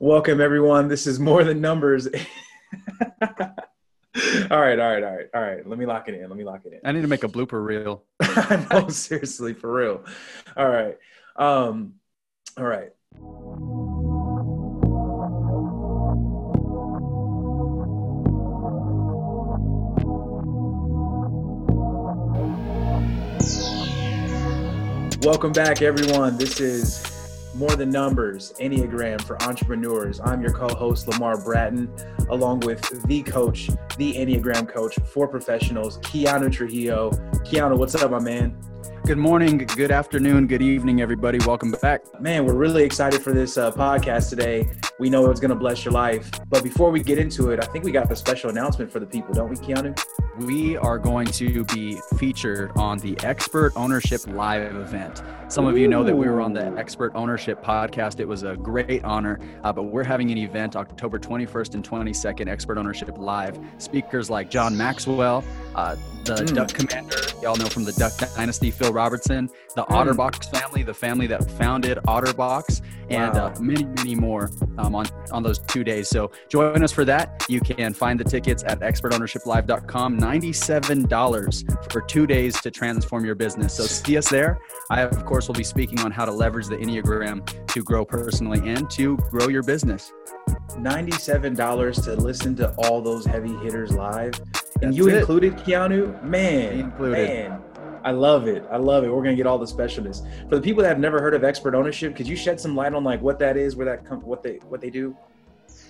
Welcome, everyone. This is More Than Numbers. all right, all right, all right, all right. Let me lock it in. Let me lock it in. I need to make a blooper reel. no, seriously, for real. All right. Um, all right. Welcome back, everyone. This is More Than Numbers, Enneagram for Entrepreneurs. I'm your co host, Lamar Bratton, along with the coach, the Enneagram coach for professionals, Keanu Trujillo. Keanu, what's up, my man? Good morning, good afternoon, good evening, everybody. Welcome back. Man, we're really excited for this uh, podcast today. We know it's going to bless your life. But before we get into it, I think we got a special announcement for the people, don't we, Keanu? We are going to be featured on the Expert Ownership Live event. Some of you know that we were on the Expert Ownership podcast. It was a great honor, uh, but we're having an event October 21st and 22nd, Expert Ownership Live. Speakers like John Maxwell, uh, the mm. Duck Commander, y'all know from the Duck Dynasty, Phil Robertson, the mm. Otterbox family, the family that founded Otterbox, and uh, wow. uh, many, many more um, on, on those two days. So join us for that. You can find the tickets at expertownershiplive.com. $97 for two days to transform your business. So see us there. I, of course, will be speaking on how to leverage the Enneagram to grow personally and to grow your business. $97 to listen to all those heavy hitters live. And That's you it. included Keanu? Man, included. man. I love it. I love it. We're gonna get all the specialists. For the people that have never heard of expert ownership, could you shed some light on like what that is, where that come, what they what they do?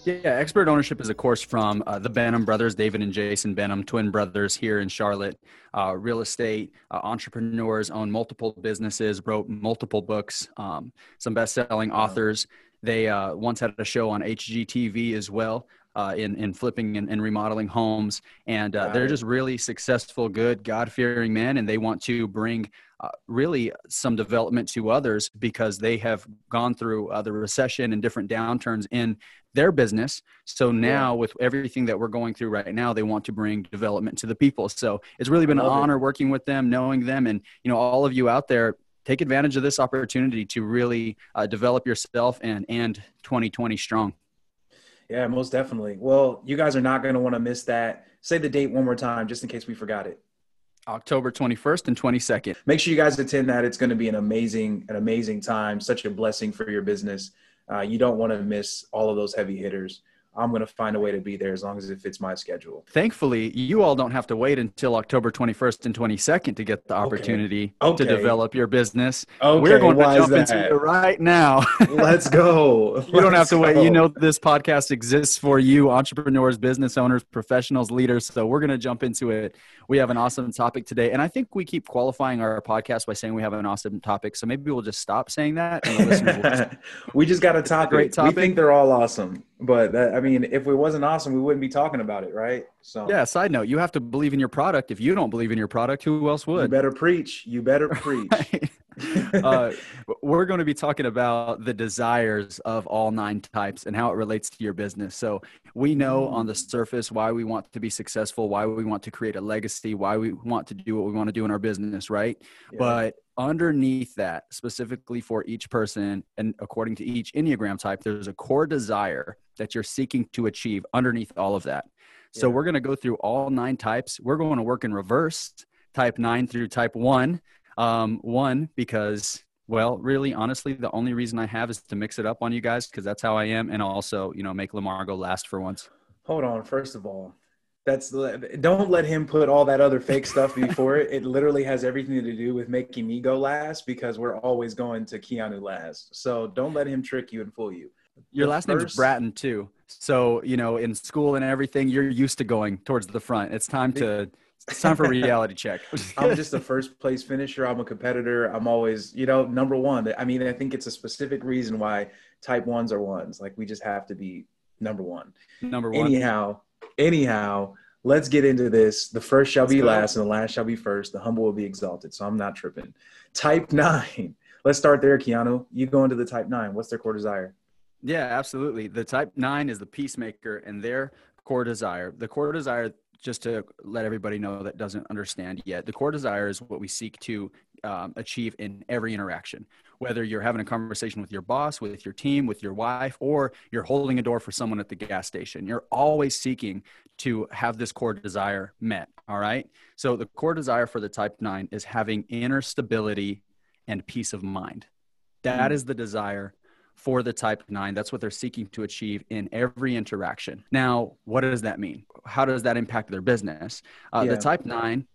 Yeah, expert ownership is a course from uh, the Benham brothers, David and Jason Benham, twin brothers here in Charlotte. Uh, real estate uh, entrepreneurs, own multiple businesses, wrote multiple books, um, some best-selling authors. They uh, once had a show on HGTV as well. Uh, in, in flipping and, and remodeling homes. And uh, they're just really successful, good, God fearing men. And they want to bring uh, really some development to others because they have gone through uh, the recession and different downturns in their business. So now, yeah. with everything that we're going through right now, they want to bring development to the people. So it's really been an honor it. working with them, knowing them, and you know all of you out there take advantage of this opportunity to really uh, develop yourself and and 2020 strong. Yeah, most definitely. Well, you guys are not going to want to miss that. Say the date one more time, just in case we forgot it. October 21st and 22nd. Make sure you guys attend that. It's going to be an amazing, an amazing time. Such a blessing for your business. Uh, you don't want to miss all of those heavy hitters. I'm going to find a way to be there as long as it fits my schedule. Thankfully, you all don't have to wait until October 21st and 22nd to get the opportunity okay. Okay. to develop your business. Okay. We're going Why to jump into it right now. Let's go. you Let's don't have to go. wait. You know, this podcast exists for you, entrepreneurs, business owners, professionals, leaders. So we're going to jump into it. We have an awesome topic today. And I think we keep qualifying our podcast by saying we have an awesome topic. So maybe we'll just stop saying that. we just got a topic. Great topic. We think they're all awesome. But that, I mean, if it wasn't awesome, we wouldn't be talking about it, right? So yeah. Side note: You have to believe in your product. If you don't believe in your product, who else would? You better preach. You better preach. uh, we're going to be talking about the desires of all nine types and how it relates to your business. So we know on the surface why we want to be successful, why we want to create a legacy, why we want to do what we want to do in our business, right? Yeah. But underneath that, specifically for each person and according to each Enneagram type, there's a core desire that you're seeking to achieve underneath all of that. So yeah. we're going to go through all nine types. We're going to work in reverse, type nine through type one. Um, one, because, well, really, honestly, the only reason I have is to mix it up on you guys because that's how I am. And also, you know, make Lamar go last for once. Hold on. First of all, that's don't let him put all that other fake stuff before it. It literally has everything to do with making me go last because we're always going to Keanu last. So don't let him trick you and fool you. Your the last first... name is Bratton too. So, you know, in school and everything, you're used to going towards the front. It's time to it's time for a reality check. I'm just a first place finisher. I'm a competitor. I'm always, you know, number one. I mean, I think it's a specific reason why type ones are ones. Like we just have to be number one. Number one. Anyhow, anyhow, let's get into this. The first shall let's be go. last and the last shall be first. The humble will be exalted. So I'm not tripping. Type nine. Let's start there, Keanu. You go into the type nine. What's their core desire? Yeah, absolutely. The type nine is the peacemaker and their core desire. The core desire, just to let everybody know that doesn't understand yet, the core desire is what we seek to um, achieve in every interaction whether you're having a conversation with your boss with your team with your wife or you're holding a door for someone at the gas station. You're always seeking to have this core desire met all right? So the core desire for the type 9 is having inner stability and peace of mind. That mm. is the desire for the type 9 that's what they're seeking to achieve in every interaction. Now what does that mean? How does that impact their business? Uh, yeah. the type 9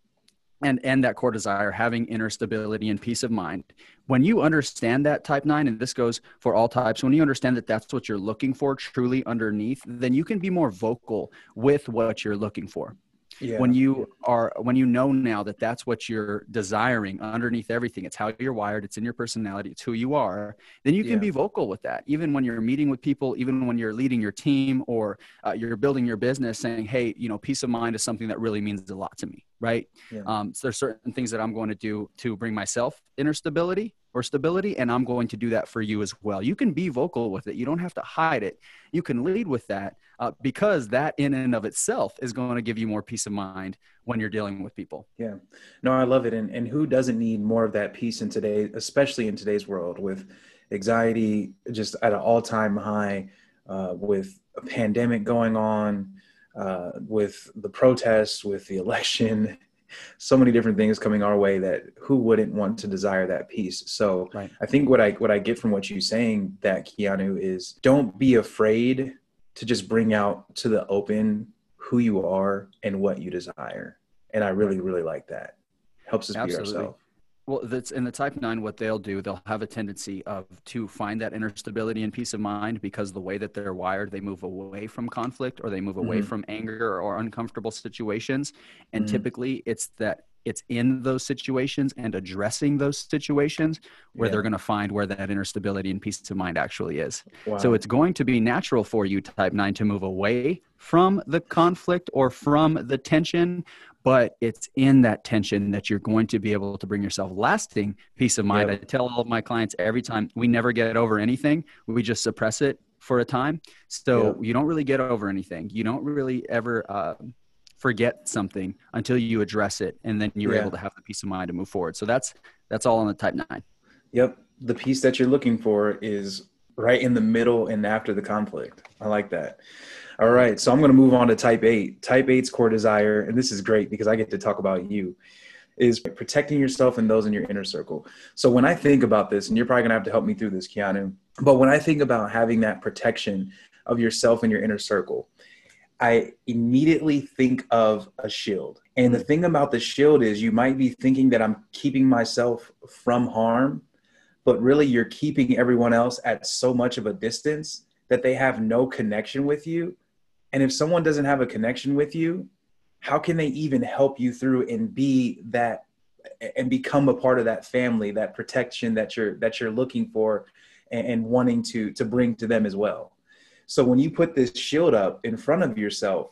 and and that core desire having inner stability and peace of mind. When you understand that type 9 and this goes for all types when you understand that that's what you're looking for truly underneath then you can be more vocal with what you're looking for yeah. when you are when you know now that that's what you're desiring underneath everything it's how you're wired it's in your personality it's who you are then you can yeah. be vocal with that even when you're meeting with people even when you're leading your team or uh, you're building your business saying hey you know peace of mind is something that really means a lot to me right yeah. um, so there's certain things that i'm going to do to bring myself inner stability or stability and i'm going to do that for you as well. You can be vocal with it. You don't have to hide it. You can lead with that uh, because that in and of itself is going to give you more peace of mind when you're dealing with people. Yeah. No i love it. And, and who doesn't need more of that peace in today especially in today's world with anxiety just at an all-time high uh, with a pandemic going on uh, with the protests with the election so many different things coming our way that who wouldn't want to desire that peace? So right. i think what i what i get from what you're saying that keanu is don't be afraid to just bring out to the open who you are and what you desire. And i really really like that. Helps us Absolutely. be ourselves well, that's in the type nine. What they'll do, they'll have a tendency of to find that inner stability and peace of mind because the way that they're wired, they move away from conflict or they move away mm-hmm. from anger or uncomfortable situations, and mm-hmm. typically it's that it's in those situations and addressing those situations where yeah. they're going to find where that inner stability and peace of mind actually is. Wow. So it's going to be natural for you, type nine, to move away from the conflict or from the tension, but it's in that tension that you're going to be able to bring yourself lasting peace of mind. Yep. I tell all of my clients every time we never get over anything, we just suppress it for a time. So yep. you don't really get over anything. You don't really ever uh, forget something until you address it, and then you're yeah. able to have the peace of mind to move forward. So that's that's all on the type nine. Yep, the piece that you're looking for is right in the middle and after the conflict. I like that. All right, so I'm going to move on to type 8. Type 8's core desire, and this is great because I get to talk about you, is protecting yourself and those in your inner circle. So when I think about this, and you're probably going to have to help me through this, Keanu, but when I think about having that protection of yourself and your inner circle, I immediately think of a shield. And the mm. thing about the shield is you might be thinking that I'm keeping myself from harm, but really you're keeping everyone else at so much of a distance that they have no connection with you and if someone doesn't have a connection with you, how can they even help you through and be that and become a part of that family, that protection that you're that you're looking for and, and wanting to to bring to them as well. So when you put this shield up in front of yourself,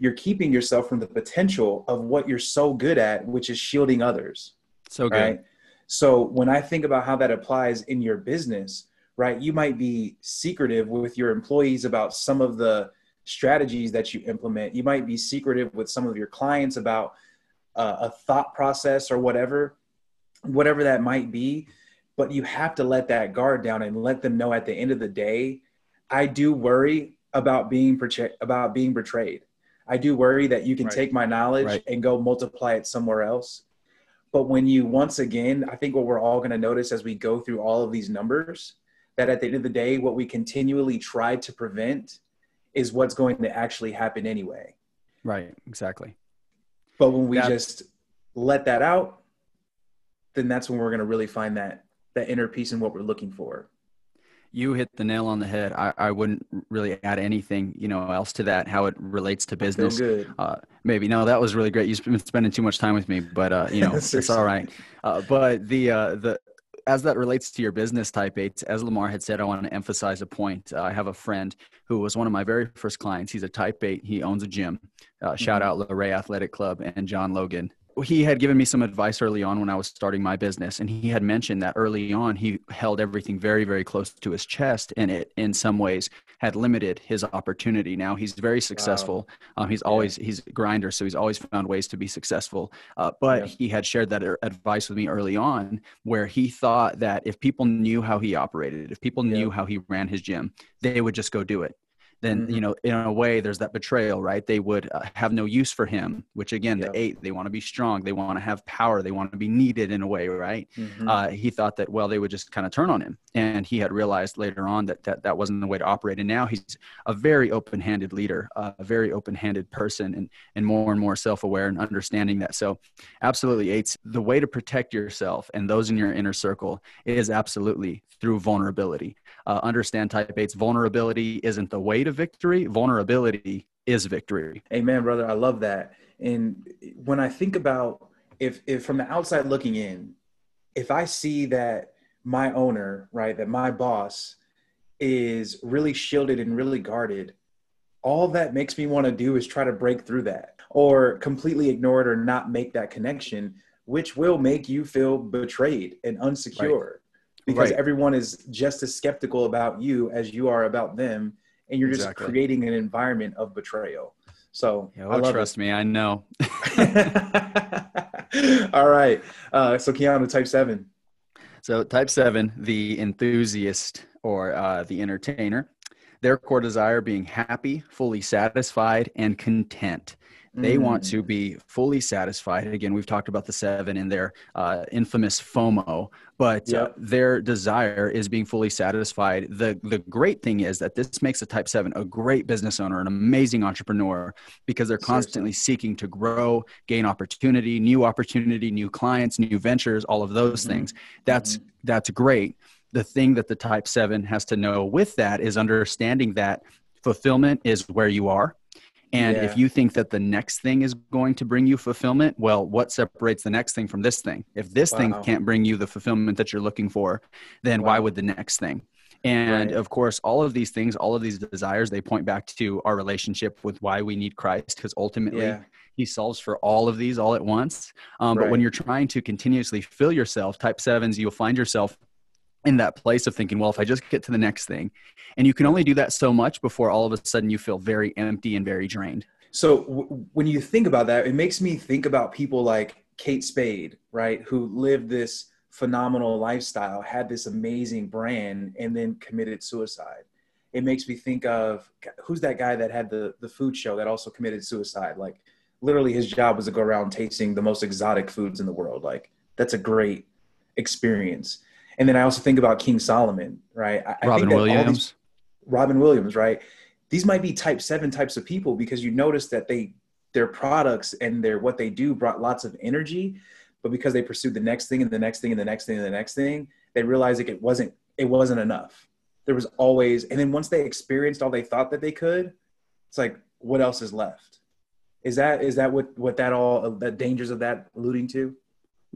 you're keeping yourself from the potential of what you're so good at, which is shielding others. So good. Right? So when I think about how that applies in your business, right? You might be secretive with your employees about some of the strategies that you implement. You might be secretive with some of your clients about uh, a thought process or whatever, whatever that might be. But you have to let that guard down and let them know at the end of the day, I do worry about being about being betrayed. I do worry that you can right. take my knowledge right. and go multiply it somewhere else. But when you once again, I think what we're all going to notice as we go through all of these numbers, that at the end of the day, what we continually try to prevent is what's going to actually happen anyway. Right, exactly. But when we just let that out, then that's when we're going to really find that that inner peace and what we're looking for. You hit the nail on the head. I, I wouldn't really add anything, you know, else to that. How it relates to business. Uh, maybe no, that was really great. You've been spending too much time with me, but uh, you know, it's all right. Uh, but the uh, the as that relates to your business type eight, as Lamar had said, I want to emphasize a point. Uh, I have a friend who was one of my very first clients. He's a type eight. He owns a gym. Uh, shout mm-hmm. out Luray Athletic Club and John Logan. He had given me some advice early on when I was starting my business, and he had mentioned that early on he held everything very, very close to his chest, and it in some ways had limited his opportunity. Now he's very successful. Wow. Um, he's always yeah. he's a grinder, so he's always found ways to be successful. Uh, but yeah. he had shared that advice with me early on, where he thought that if people knew how he operated, if people knew yeah. how he ran his gym, they would just go do it then mm-hmm. you know in a way there's that betrayal right they would uh, have no use for him which again yeah. the eight they want to be strong they want to have power they want to be needed in a way right mm-hmm. uh, he thought that well they would just kind of turn on him and he had realized later on that that, that wasn't the way to operate and now he's a very open-handed leader uh, a very open-handed person and and more and more self-aware and understanding that so absolutely eights the way to protect yourself and those in your inner circle is absolutely through vulnerability uh, understand type 8's vulnerability isn't the way to victory vulnerability is victory. Amen brother. I love that. And when i think about if if from the outside looking in if i see that my owner right that my boss is really shielded and really guarded all that makes me want to do is try to break through that or completely ignore it or not make that connection which will make you feel betrayed and unsecure. Right because right. everyone is just as skeptical about you as you are about them and you're just exactly. creating an environment of betrayal. So yeah, well, trust it. me i know. All right uh, so keanu type 7 so type 7 the enthusiast or uh, the entertainer. Their core desire being happy fully satisfied and content they mm. want to mm. be fully satisfied. Again, we've talked about the seven in their uh, infamous FOMO, but uh, yep. uh, their desire is being fully satisfied. The the great thing is that this makes a Type Seven a great business owner, an amazing entrepreneur, because they're constantly Seriously. seeking to grow, gain opportunity, new opportunity, new clients, new ventures, all of those mm-hmm. things. That's mm-hmm. that's great. The thing that the Type Seven has to know with that is understanding that fulfillment is where you are and yeah. if you think that the next thing is going to bring you fulfillment, well, what separates the next thing from this thing? If this wow. thing can't bring you the fulfillment that you're looking for, then wow. why would the next thing? And right. of course, all of these things, all of these desires, they point back to our relationship with why we need Christ, because ultimately, yeah. He solves for all of these all at once. Um, right. But when you're trying to continuously fill yourself, type sevens, you'll find yourself in that place of thinking, well, if I just get to the next thing, and you can only do that so much before all of a sudden you feel very empty and very drained. So w- when you think about that, it makes me think about people like Kate Spade, right, who lived this phenomenal lifestyle, had this amazing brand, and then committed suicide. It makes me think of who's that guy that had the the food show that also committed suicide? Like literally, his job was to go around tasting the most exotic foods in the world. Like that's a great experience and then I also think about King Solomon, right? I, Robin I Williams. These, Robin Williams, right? These might be type seven types of people because you notice that they their products and their what they do brought lots of energy, but because they pursued the next thing and the next thing and the next thing and the next thing, they realized like it wasn't it wasn't enough. There was always, and then once they experienced all they thought that they could, it's like, what else is left? Is that is that what what that all the dangers of that alluding to?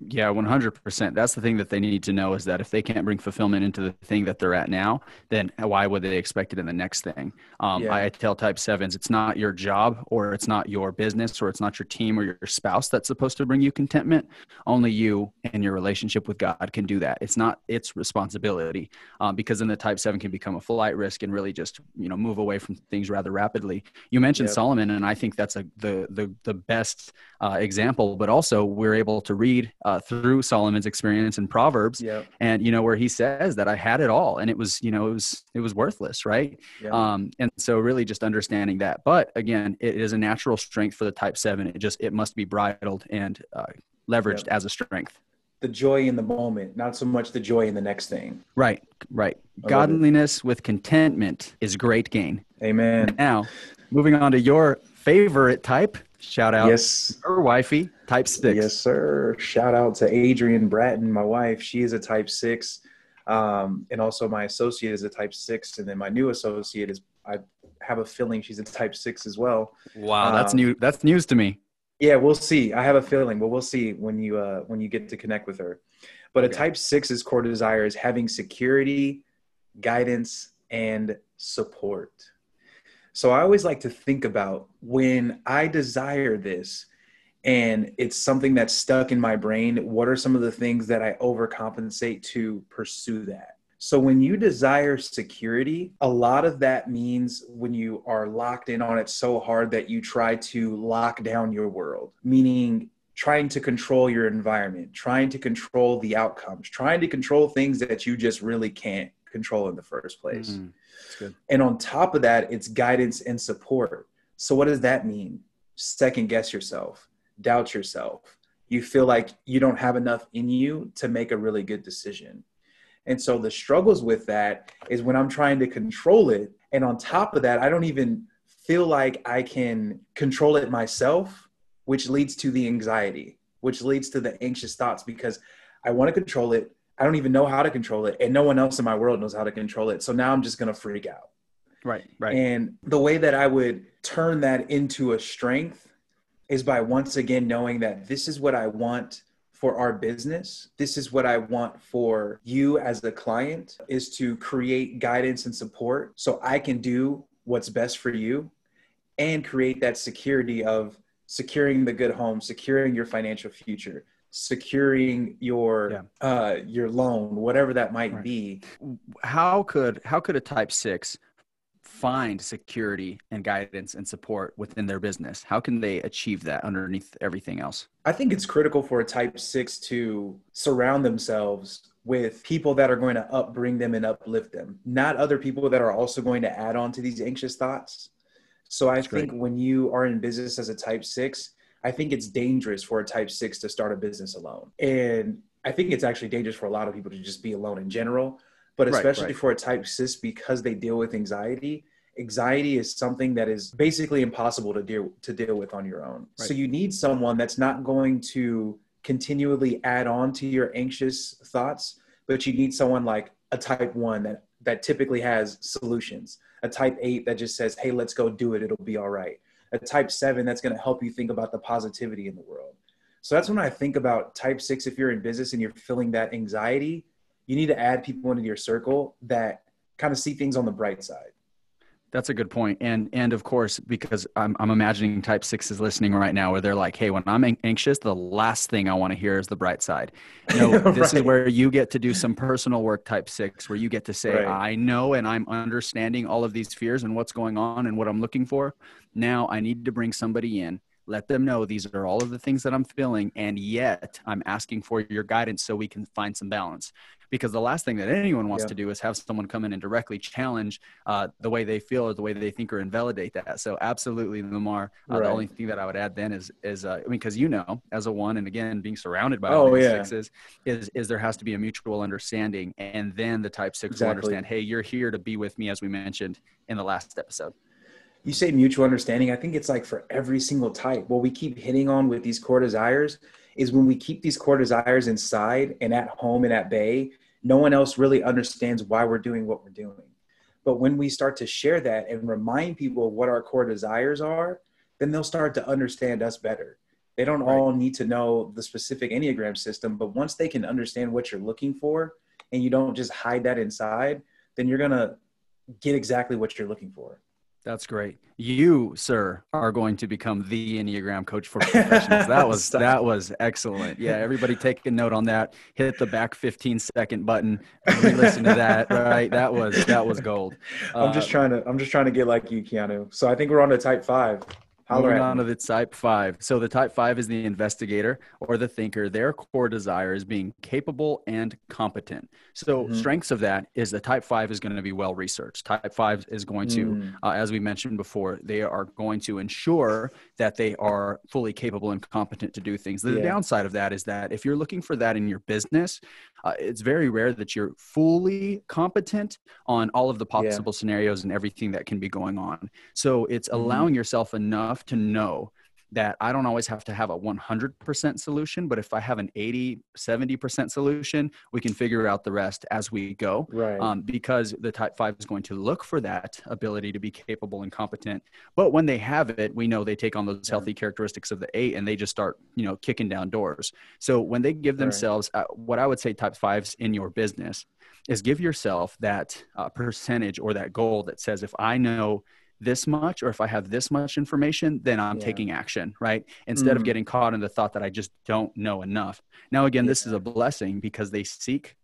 Yeah, 100%. That's the thing that they need to know is that if they can't bring fulfillment into the thing that they're at now, then why would they expect it in the next thing? Um, yeah. I tell type sevens, it's not your job or it's not your business or it's not your team or your spouse that's supposed to bring you contentment. Only you and your relationship with God can do that. It's not its responsibility um, because then the type seven can become a flight risk and really just, you know, move away from things rather rapidly. You mentioned yep. Solomon, and I think that's a, the, the, the best uh, example, but also we're able to read uh, through Solomon's experience in Proverbs, yep. and you know where he says that I had it all, and it was you know it was it was worthless, right? Yep. Um, and so really just understanding that. But again, it is a natural strength for the Type Seven. It just it must be bridled and uh, leveraged yep. as a strength. The joy in the moment, not so much the joy in the next thing. Right, right. Godliness with contentment is great gain. Amen. Now, moving on to your favorite type. Shout out, yes, her wifey, Type Six. Yes, sir. Shout out to Adrian Bratton, my wife. She is a Type Six, um, and also my associate is a Type Six, and then my new associate is. I have a feeling she's a Type Six as well. Wow, that's um, new. That's news to me. Yeah, we'll see. I have a feeling, but we'll see when you uh, when you get to connect with her. But okay. a Type Six's core desire is having security, guidance, and support. So I always like to think about when I desire this, and it's something that's stuck in my brain. What are some of the things that I overcompensate to pursue that? So, when you desire security, a lot of that means when you are locked in on it so hard that you try to lock down your world, meaning trying to control your environment, trying to control the outcomes, trying to control things that you just really can't control in the first place. Mm-hmm. And on top of that, it's guidance and support. So, what does that mean? Second guess yourself, doubt yourself. You feel like you don't have enough in you to make a really good decision. And so, the struggles with that is when I'm trying to control it. And on top of that, I don't even feel like I can control it myself which leads to the anxiety, which leads to the anxious thoughts because I want to control it. I don't even know how to control it. And no one else in my world knows how to control it. So now I'm just going to freak out. Right, right. And the way that I would turn that into a strength is by once again knowing that this is what I want for our business. This is what I want for you as the client is to create guidance and support so I can do what's best for you and create that security of securing the good home, securing your financial future, securing your yeah. uh, your loan, whatever that might right. be. How could how could a type six find security and guidance and support within their business? How can they achieve that underneath everything else? I think it's critical for a type six to surround themselves with people that are going to upbring them and uplift them, not other people that are also going to add on to these anxious thoughts. So I That's think great. when you are in business as a type six, I think it's dangerous for a type six to start a business alone. And I think it's actually dangerous for a lot of people to just be alone in general, but especially right, right. for a type six because they deal with anxiety. Anxiety is something that is basically impossible to deal to deal with on your own. Right. So you need someone that's not going to continually add on to your anxious thoughts, but you need someone like a type one that that typically has solutions a type eight that just says, hey, let's go do it, it'll be all right. A type seven that's going to help you think about the positivity in the world. So that's when I think about type six. If you're in business and you're feeling that anxiety, you need to add people into your circle that kind of see things on the bright side. That's a good point. And and of course, because I'm I'm imagining type six is listening right now where they're like, hey, when I'm anxious, the last thing I want to hear is the bright side. You know, right. this is where you get to do some personal work type six, where you get to say, right. I know and I'm understanding all of these fears and what's going on and what I'm looking for. Now I need to bring somebody in let them know these are all of the things that I'm feeling, and yet I'm asking for your guidance so we can find some balance. Because the last thing that anyone wants yeah. to do is have someone come in and directly challenge uh, the way they feel or the way they think or invalidate that. So absolutely, Lamar. Uh, right. The only thing that I would add then is is uh, I mean, because you know, as a one, and again, being surrounded by all oh, yeah. sixes, is is there has to be a mutual understanding, and then the type six exactly. will understand. Hey, you're here to be with me, as we mentioned in the last episode you say mutual understanding. I think it's like for every single type. What we keep hitting on with these core desires is when we keep these core desires inside and at home and at bay, no one else really understands why we're doing what we're doing. But when we start to share that and remind people what our core desires are, then they'll start to understand us better. They don't right. all need to know the specific Enneagram system, but once they can understand what you're looking for and you don't just hide that inside, then you're going to get exactly what you're looking for. That's great. You, sir, are going to become the Enneagram coach for professionals. That was that was excellent. Yeah, everybody take a note on that. Hit the back 15 second button. Listen to that. Right, that was that was gold. I'm just uh, trying to I'm just trying to get like you, Keanu. So I think we're on to type five. Moving on to the type five. So the type five is the investigator or the thinker. Their core desire is being capable and competent. So mm-hmm. strengths of that is the type five is going to be well researched. Type five is going to, mm. uh, as we mentioned before, they are going to ensure that they are fully capable and competent to do things. The yeah. downside of that is that if you're looking for that in your business, uh, it's very rare that you're fully competent on all of the possible yeah. scenarios and everything that can be going on. So it's mm-hmm. allowing yourself enough to know that I don't always have to have a 100% solution, but if I have an 80, 70% solution, we can figure out the rest as we go. Right. Um, because the type five is going to look for that ability to be capable and competent. But when they have it, we know they take on those healthy characteristics of the eight and they just start, you know, kicking down doors. So when they give themselves, right. uh, what I would say type fives in your business is give yourself that uh, percentage or that goal that says, if I know this much or if I have this much information, then I'm yeah. taking action, right? Instead mm-hmm. of getting caught in the thought that I just don't know enough. Now, again, yeah. this is a blessing because they seek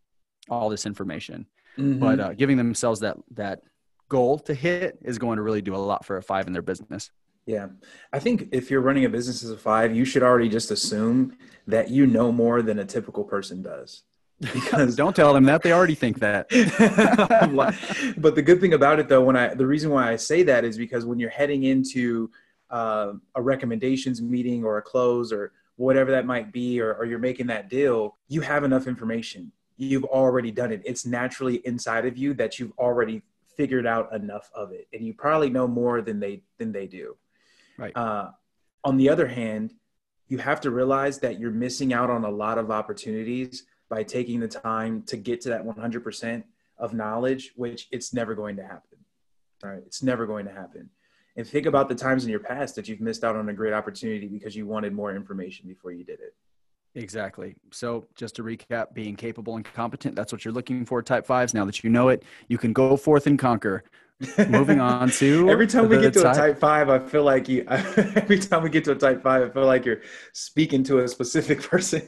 all this information, mm-hmm. but uh, giving themselves that that goal to hit is going to really do a lot for a five in their business. Yeah. I think if you're running a business as a five, you should already just assume that you know more than a typical person does. Because don't tell them that they already think that. but the good thing about it though, when I, the reason why I say that is because when you're heading into uh, a recommendations meeting or a close or whatever that might be, or, or you're making that deal, you have enough information. You've already done it. It's naturally inside of you that you've already figured out enough of it, and you probably know more than they than they do. Right. Uh, on the other hand, you have to realize that you're missing out on a lot of opportunities by taking the time to get to that 100% of knowledge, which it's never going to happen. All right. It's never going to happen. And think about the times in your past that you've missed out on a great opportunity because you wanted more information before you did it. Exactly. So, just to recap, being capable and competent, that's what you're looking for, type fives. Now that you know it, you can go forth and conquer. Moving on to every time we get to type, a type five, I feel like you. every time we get to a type five, I feel like you're speaking to a specific person.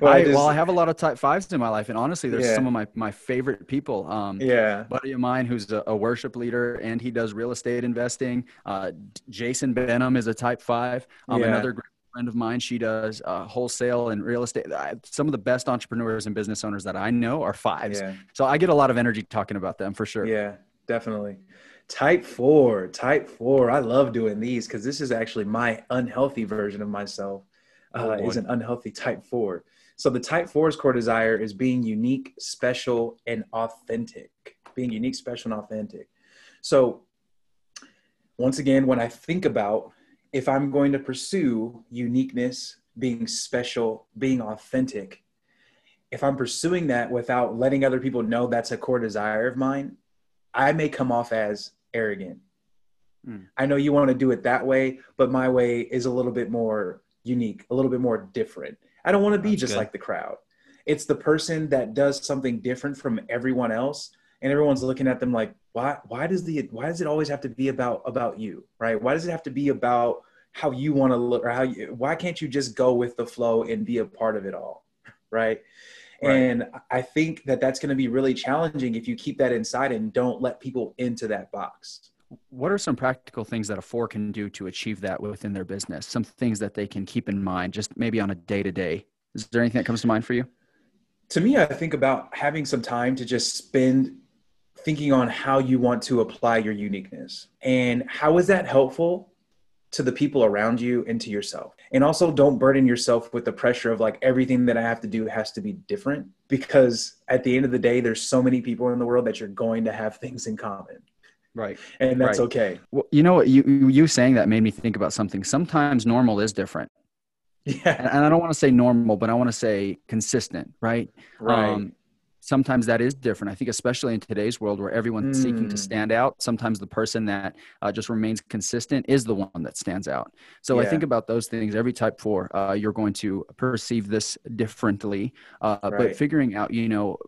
well, I, I just, well, I have a lot of type fives in my life, and honestly, there's yeah. some of my my favorite people. Um, yeah, buddy of mine who's a, a, worship leader, and he does real estate investing. Uh, Jason Benham is a type five. Um, yeah. Another great friend of mine. She does uh, wholesale and real estate. I, some of the best entrepreneurs and business owners that I know are fives. Yeah. So I get a lot of energy talking about them for sure. Yeah, definitely. Type four, type four. I love doing these because this is actually my unhealthy version of myself. Oh, uh, oh is an unhealthy type four. So the type four's core desire is being unique, special, and authentic. Being unique, special, and authentic. So once again, when I think about if I'm going to pursue uniqueness, being special, being authentic, if I'm pursuing that without letting other people know that's a core desire of mine, I may come off as arrogant. Mm. I know you want to do it that way, but my way is a little bit more unique, a little bit more different. I don't want to be that's just good. like the crowd. It's the person that does something different from everyone else and everyone's looking at them like why why does the why does it always have to be about about you right why does it have to be about how you want to look or how you why can't you just go with the flow and be a part of it all right, right. and i think that that's going to be really challenging if you keep that inside and don't let people into that box. What are some practical things that a four can do to achieve that within their business? Some things that they can keep in mind just maybe on a day to day is there anything that comes to mind for you? To me i think about having some time to just spend thinking on how you want to apply your uniqueness. And how is that helpful to the people around you and to yourself. And also don't burden yourself with the pressure of like everything that I have to do has to be different because at the end of the day there's so many people in the world that you're going to have things in common. Right. And that's right. okay. Well, you know what you you saying that made me think about something. Sometimes normal is different. Yeah. And I don't want to say normal, but I want to say consistent, right? Right. Um, sometimes that is different. I think, especially in today's world where everyone's mm. seeking to hmm. stand out, sometimes the person that uh, just remains consistent is the one that stands out. So yeah. I think about those things. Every type four, uh, you're going to perceive this differently, uh, right. but figuring out, you know,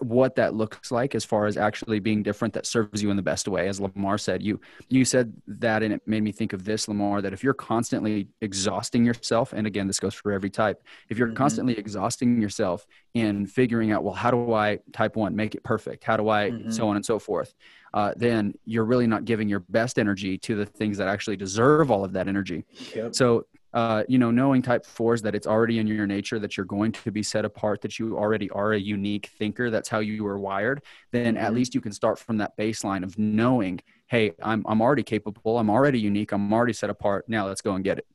what that looks like as far as actually being different that serves you in the best way as lamar said you you said that and it made me think of this lamar that if you're constantly exhausting yourself and again this goes for every type if you're mm-hmm. constantly exhausting yourself in figuring out well how do i type one make it perfect how do i mm-hmm. so on and so forth uh, then you're really not giving your best energy to the things that actually deserve all of that energy yep. so uh, you know, knowing type fours that it's already in your nature that you're going to be set apart, that you already are a unique thinker, that's how you were wired, then at mm-hmm. least you can start from that baseline of knowing, hey, I'm, I'm already capable, I'm already unique, I'm already set apart. Now let's go and get it.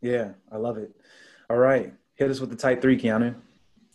Yeah, I love it. All right. Hit us with the type three, Keanu.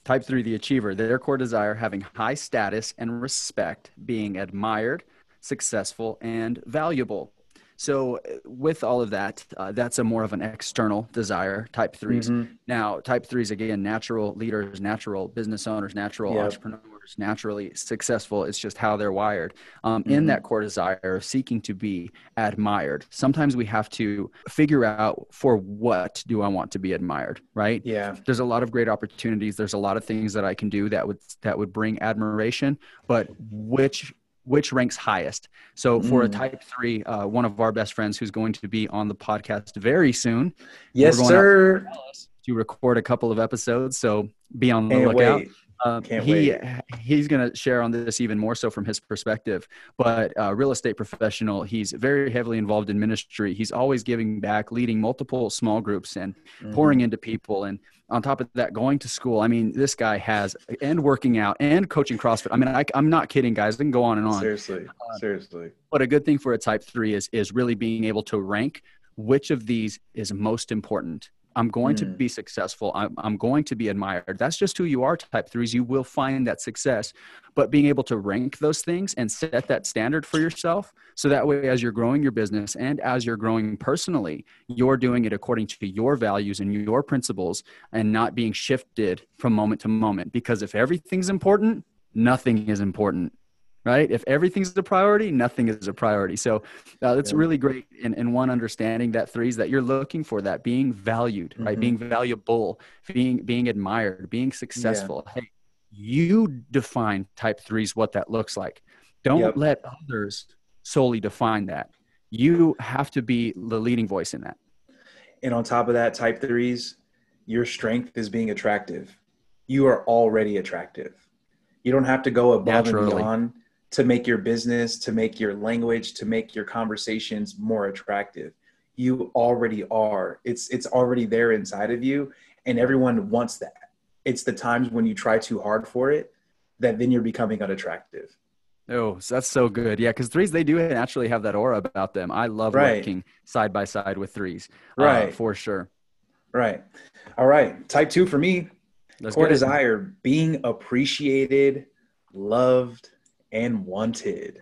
Type three, the achiever, their core desire having high status and respect, being admired, successful, and valuable. So uh, with all of that, uh, that's a more of an external desire. Type 3s mm-hmm. Now, type threes again, natural leaders, natural business owners, natural yep. entrepreneurs, naturally successful. It's just how they're wired. Um, mm-hmm. In that core desire of seeking to be admired, sometimes we have to figure out for what do I want to be admired, right? Yeah. There's a lot of great opportunities. There's a lot of things that I can do that would that would bring admiration, but which which ranks highest. So for mm. a type three, uh, one of our best friends who's going to be on the podcast very soon. Yes, sir. To record a couple of episodes, so be on the Can't lookout. Wait. Um, he wait. he's going to share on this even more so from his perspective. But uh, real estate professional, he's very heavily involved in ministry. He's always giving back, leading multiple small groups, and mm-hmm. pouring into people. And on top of that, going to school. I mean, this guy has and working out and coaching CrossFit. I mean, I, am not kidding, guys. I can go on and on. Seriously, uh, seriously. But a good thing for a Type Three is is really being able to rank which of these is most important I'm going mm. to be successful. I'm, I'm going to be admired. That's just who you are, type threes. You will find that success. But being able to rank those things and set that standard for yourself so that way, as you're growing your business and as you're growing personally, you're doing it according to your values and your principles and not being shifted from moment to moment. Because if everything's important, nothing is important right? If everything's a priority, nothing is a priority. So uh, that's yeah. really great in, in one understanding that threes that you're looking for that being valued, mm-hmm. right? Being valuable, being being admired, being successful. Yeah. Hey, you define type threes what that looks like. Don't yep. let others solely define that. You have to be the leading voice in that. And on top of that, type threes, your strength is being attractive. You are already attractive. You don't have to go above Naturally. and beyond to make your business, to make your language, to make your conversations more attractive. You already are. It's it's already there inside of you and everyone wants that. It's the times when you try too hard for it that then you're becoming unattractive. Oh, that's so good. Yeah, because threes they do naturally have that aura about them. I love right. working side by side with threes. Uh, right. Uh, for sure. Right. All right. Type two for me. Let's core desire, being appreciated, loved, and wanted.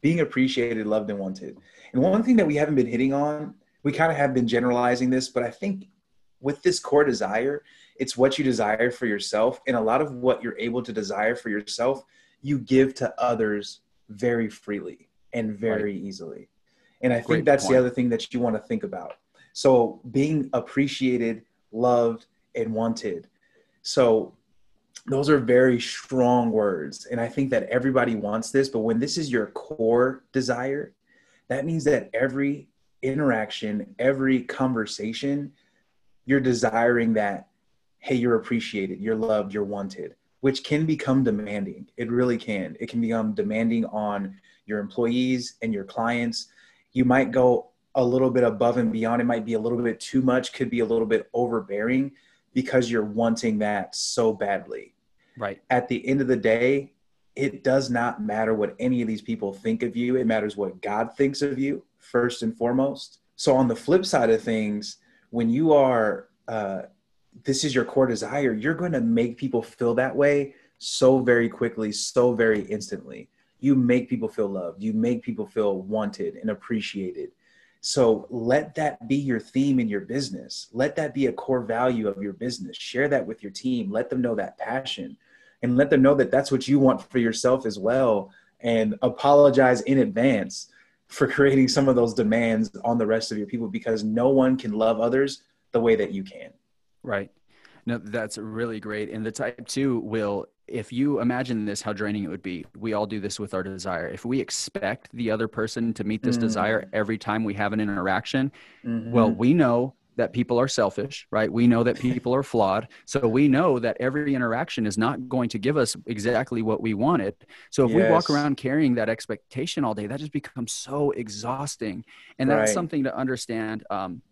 Being appreciated, loved, and wanted. And one thing that we haven't been hitting on, we kind of have been generalizing this, but I think with this core desire, it's what you desire for yourself. And a lot of what you're able to desire for yourself, you give to others very freely and very right. easily. And I think that's point. the other thing that you want to think about. So being appreciated, loved, and wanted. So those are very strong words. And I think that everybody wants this, but when this is your core desire, that means that every interaction, every conversation, you're desiring that, hey, you're appreciated, you're loved, you're wanted, which can become demanding. It really can. It can become demanding on your employees and your clients. You might go a little bit above and beyond. It might be a little bit too much, could be a little bit overbearing because you're wanting that so badly. Right. At the end of the day, it does not matter what any of these people think of you. It matters what God thinks of you first and foremost. So on the flip side of things, when you are, uh, this is your core desire, you're going to make people feel that way so very quickly, so very instantly. You make people feel loved. You make people feel wanted and appreciated. So let that be your theme in your business. Let that be a core value of your business. Share that with your team. Let them know that passion and let them know that that's what you want for yourself as well and apologize in advance for creating some of those demands on the rest of your people because no one can love others the way that you can right no that's really great and the type two will if you imagine this how draining it would be we all do this with our desire if we expect the other person to meet this mm. desire every time we have an interaction mm-hmm. well we know that people are selfish, right? We know that people are flawed. So we know that every interaction is not going to give us exactly what we wanted. So if yes. we walk around carrying that expectation all day, that just becomes so exhausting. And that's right. something to understand. Um,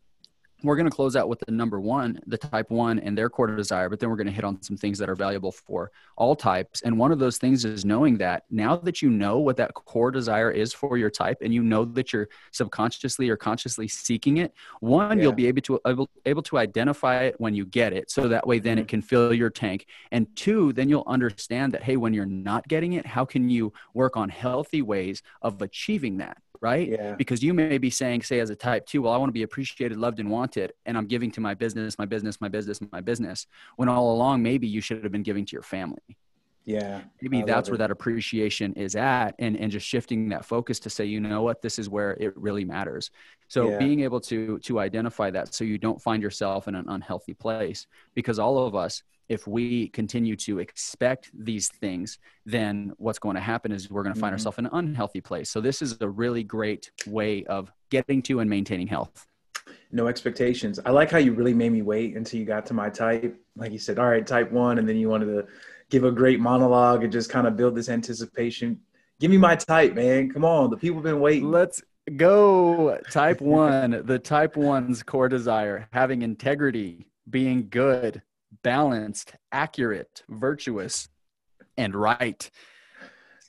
we're going to close out with the number one, the type one and their core desire, but then we're going to hit on some things that are valuable for all types. And one of those things is knowing that now that you know what that core desire is for your type and you know that you're subconsciously or consciously seeking it, one, yeah. you'll be able to able, able to identify it when you get it. So that way then mm-hmm. it can fill your tank. And two, then you'll understand that, hey, when you're not getting it, how can you work on healthy ways of achieving that? Right? Yeah. Because you may be saying, say, as a type two, well, I want to be appreciated, loved, and wanted, and I'm giving to my business, my business, my business, my business. When all along, maybe you should have been giving to your family. Yeah. Maybe I that's where that appreciation is at, and and just shifting that focus to say, you know what, this is where it really matters. So yeah. being able to to identify that, so you don't find yourself in an unhealthy place, because all of us if we continue to expect these things, then what's going to happen is we're going to find mm-hmm. ourselves in an unhealthy place. So this is a really great way of getting to and maintaining health. No expectations. I like how you really made me wait until you got to my type. Like you said, all right, type one, and then you wanted to give a great monologue and just kind of build this anticipation. Give me my type, man. Come on, the people have been waiting. Let's go. Type one. the type one's core desire: having integrity, being good, balanced, accurate, virtuous, and right.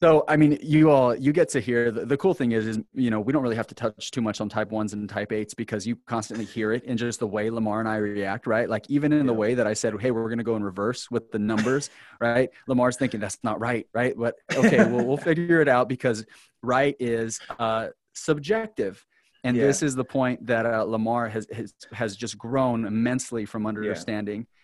So, I mean, you all, you get to hear the, the, cool thing is, is, you know, we don't really have to touch too much on type ones and type eights because you constantly hear it in just the way Lamar and I react, right? Like, even in yeah. the way that I said, hey, we're going to go in reverse with the numbers, right? Lamar's thinking that's not right, right? But okay, well, we'll figure it out because right is uh, subjective. And yeah. this is the point that uh, Lamar has, has, has just grown immensely from understanding yeah.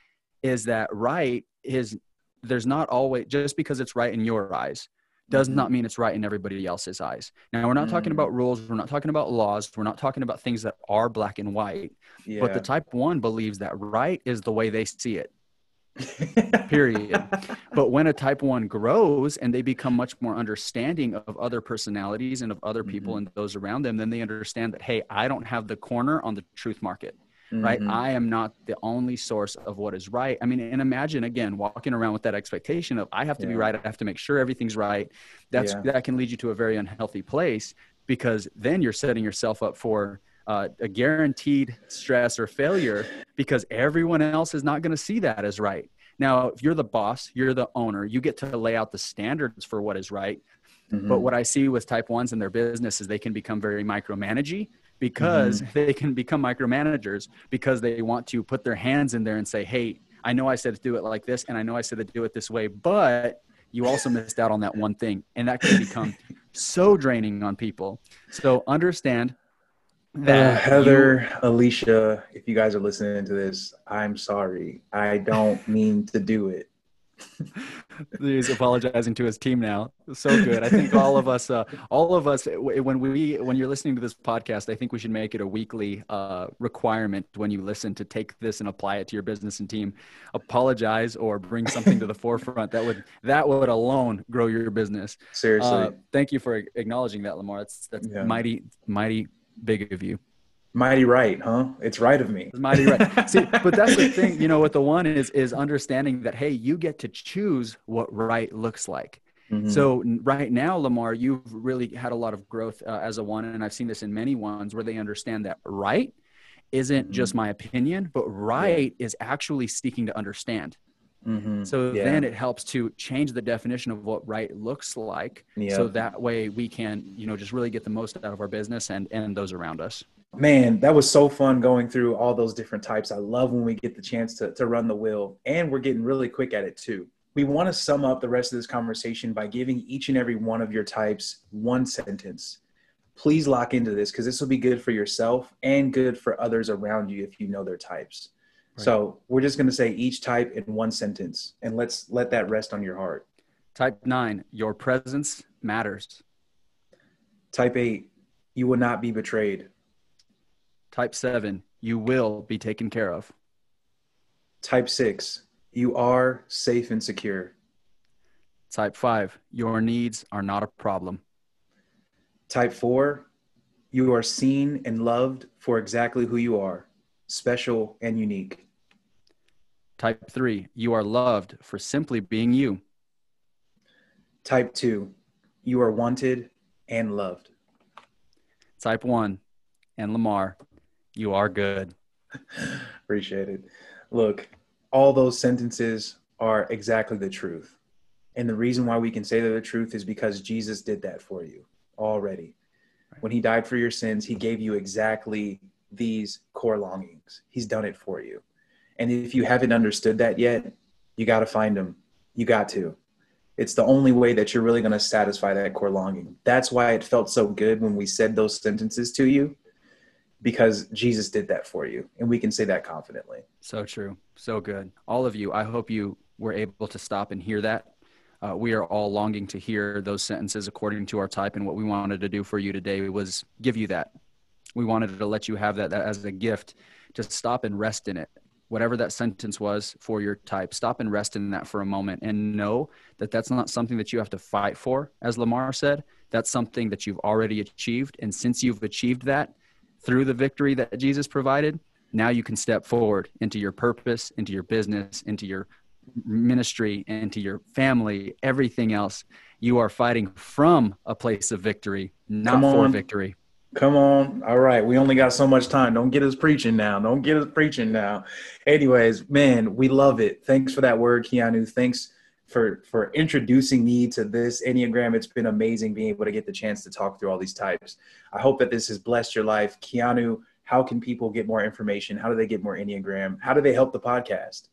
Is that right is there's not always just because it's right in your eyes does mm-hmm. not mean it's right in everybody else's eyes. Now, we're not mm-hmm. talking about mm. rules. We're not talking about laws. We're not talking about things that are black and white. Yeah. But the type one believes that right is the way they see it. period. But when a type one grows and they become much more understanding of other personalities and of other people mm-hmm. and those around them, then they understand that, hey, I don't have the corner on the truth market mm-hmm. right? I am not the only source of what is right. I mean, and imagine again walking around with that expectation of I have to yeah. be right. I have to make sure everything's right. That's yeah. that can lead you to a very unhealthy place because then you're setting yourself up for uh, a guaranteed stress or failure because everyone else is not going to see that as right. Now, if you're the boss, you're the owner, you get to lay out the standards for what is right. Mm-hmm. But what I see with type ones in their business is they can become very micromanagey because mm-hmm. they can become micromanagers because they want to put their hands in there and say, hey, I know I said to do it like this, and I know I said to do it this way, but you also missed out on that one thing. And that can become so draining on people. So understand that uh, Heather, you, Alicia, if you guys are listening to this, I'm sorry. I don't mean to do it. He's apologizing to his team now. So good. I think all of us, uh, all of us, when we, when you're listening to this podcast, I think we should make it a weekly uh, requirement when you listen to take this and apply it to your business and team. Apologize or bring something to the forefront that would that would alone grow your business. Seriously. Uh, thank you for acknowledging that, Lamar. That's that's yeah. mighty mighty big of you. Mighty right, huh? It's right of me. It's mighty right. See, but that's the thing, you know, what the one is is understanding that hey, you get to choose what right looks like. Mm-hmm. So right now, Lamar, you've really had a lot of growth uh, as a one, and I've seen this in many ones where they understand that right isn't mm-hmm. just my opinion, but right yeah. is actually seeking to understand. Mm-hmm. So yeah. then it helps to change the definition of what right looks like. Yeah. So that way we can, you know, just really get the most out of our business and and those around us man, that was so fun going through all those different types. I love when we get the chance to, to run the wheel, and we're getting really quick at it too. We want to sum up the rest of this conversation by giving each and every one of your types one sentence. Please lock into this because this will be good for yourself and good for others around you if you know their types. Right. So we're just going to say each type in one sentence, and let's let that rest on your heart. Type nine, your presence matters. Type eight, you will not be betrayed. Type 7, you will be taken care of. Type 6, you are safe and secure. Type 5, your needs are not a problem. Type 4, you are seen and loved for exactly who you are, special and unique. Type 3, you are loved for simply being you. Type 2, you are wanted and loved. Type 1, and Lamar, you are good. Appreciate it. Look, all those sentences are exactly the truth. And the reason why we can say they're the truth is because Jesus did that for you already. When he died for your sins, he gave you exactly these core longings. He's done it for you. And if you haven't understood that yet, you got to find him. You got to. It's the only way that you're really going to satisfy that core longing. That's why it felt so good when we said those sentences to you because Jesus did that for you. And we can say that confidently. So true. So good. All of you, I hope you were able to stop and hear that. Uh, we are all longing to hear those sentences according to our type. And what we wanted to do for you today was give you that. We wanted to let you have that, that as a gift to stop and rest in it whatever that sentence was for your type, stop and rest in that for a moment and know that that's not something that you have to fight for, as Lamar said. That's something that you've already achieved. And since you've achieved that through the victory that Jesus provided, now you can step forward into your purpose, into your business, into your ministry, into your family, everything else. You are fighting from a place of victory, not for victory. Come on. All right. We only got so much time. Don't get us preaching now. Don't get us preaching now. Anyways, man, we love it. Thanks for that word, Keanu. Thanks for for introducing me to this Enneagram. It's been amazing being able to get the chance to talk through all these types. I hope that this has blessed your life. Keanu, how can people get more information? How do they get more Enneagram? How do they help the podcast?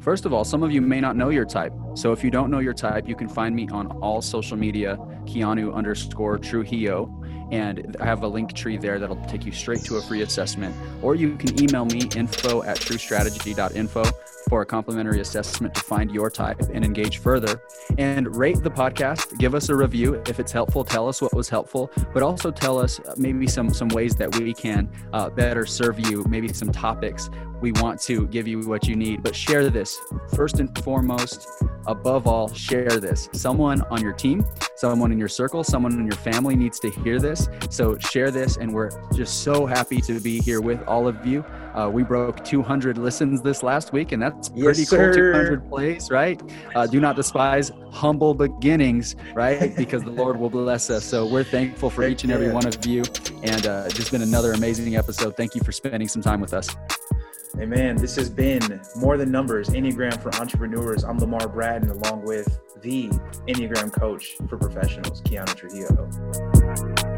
First of all, some of you may not know your type. So if you don't know your type, you can find me on all social media, Keanu underscore Trujillo and I have a link tree there that'll take you straight to a free assessment. Or you can email me info at truestrategy.info for a complimentary assessment to find your type and engage further. And rate the podcast, give us a review if it's helpful. Tell us what was helpful, but also tell us uh, maybe some some ways that we can uh, better serve you. Maybe some topics we want to give you what you need. But share this first and foremost. Above all, share this. Someone on your team, someone in your circle, someone in your family needs to hear this. So share this, and we're just so happy to be here with all of you. Uh, we broke 200 listens this last week, and that's pretty yes, cool. 200 plays, right? Uh, do not despise humble beginnings, right? Because the Lord will bless us. So we're thankful for each and every one of you, and uh, just been another amazing episode. Thank you for spending some time with us. Amen. This has been More Than Numbers Enneagram for Entrepreneurs. I'm Lamar Braden, along with the Enneagram coach for professionals, Keanu Trujillo.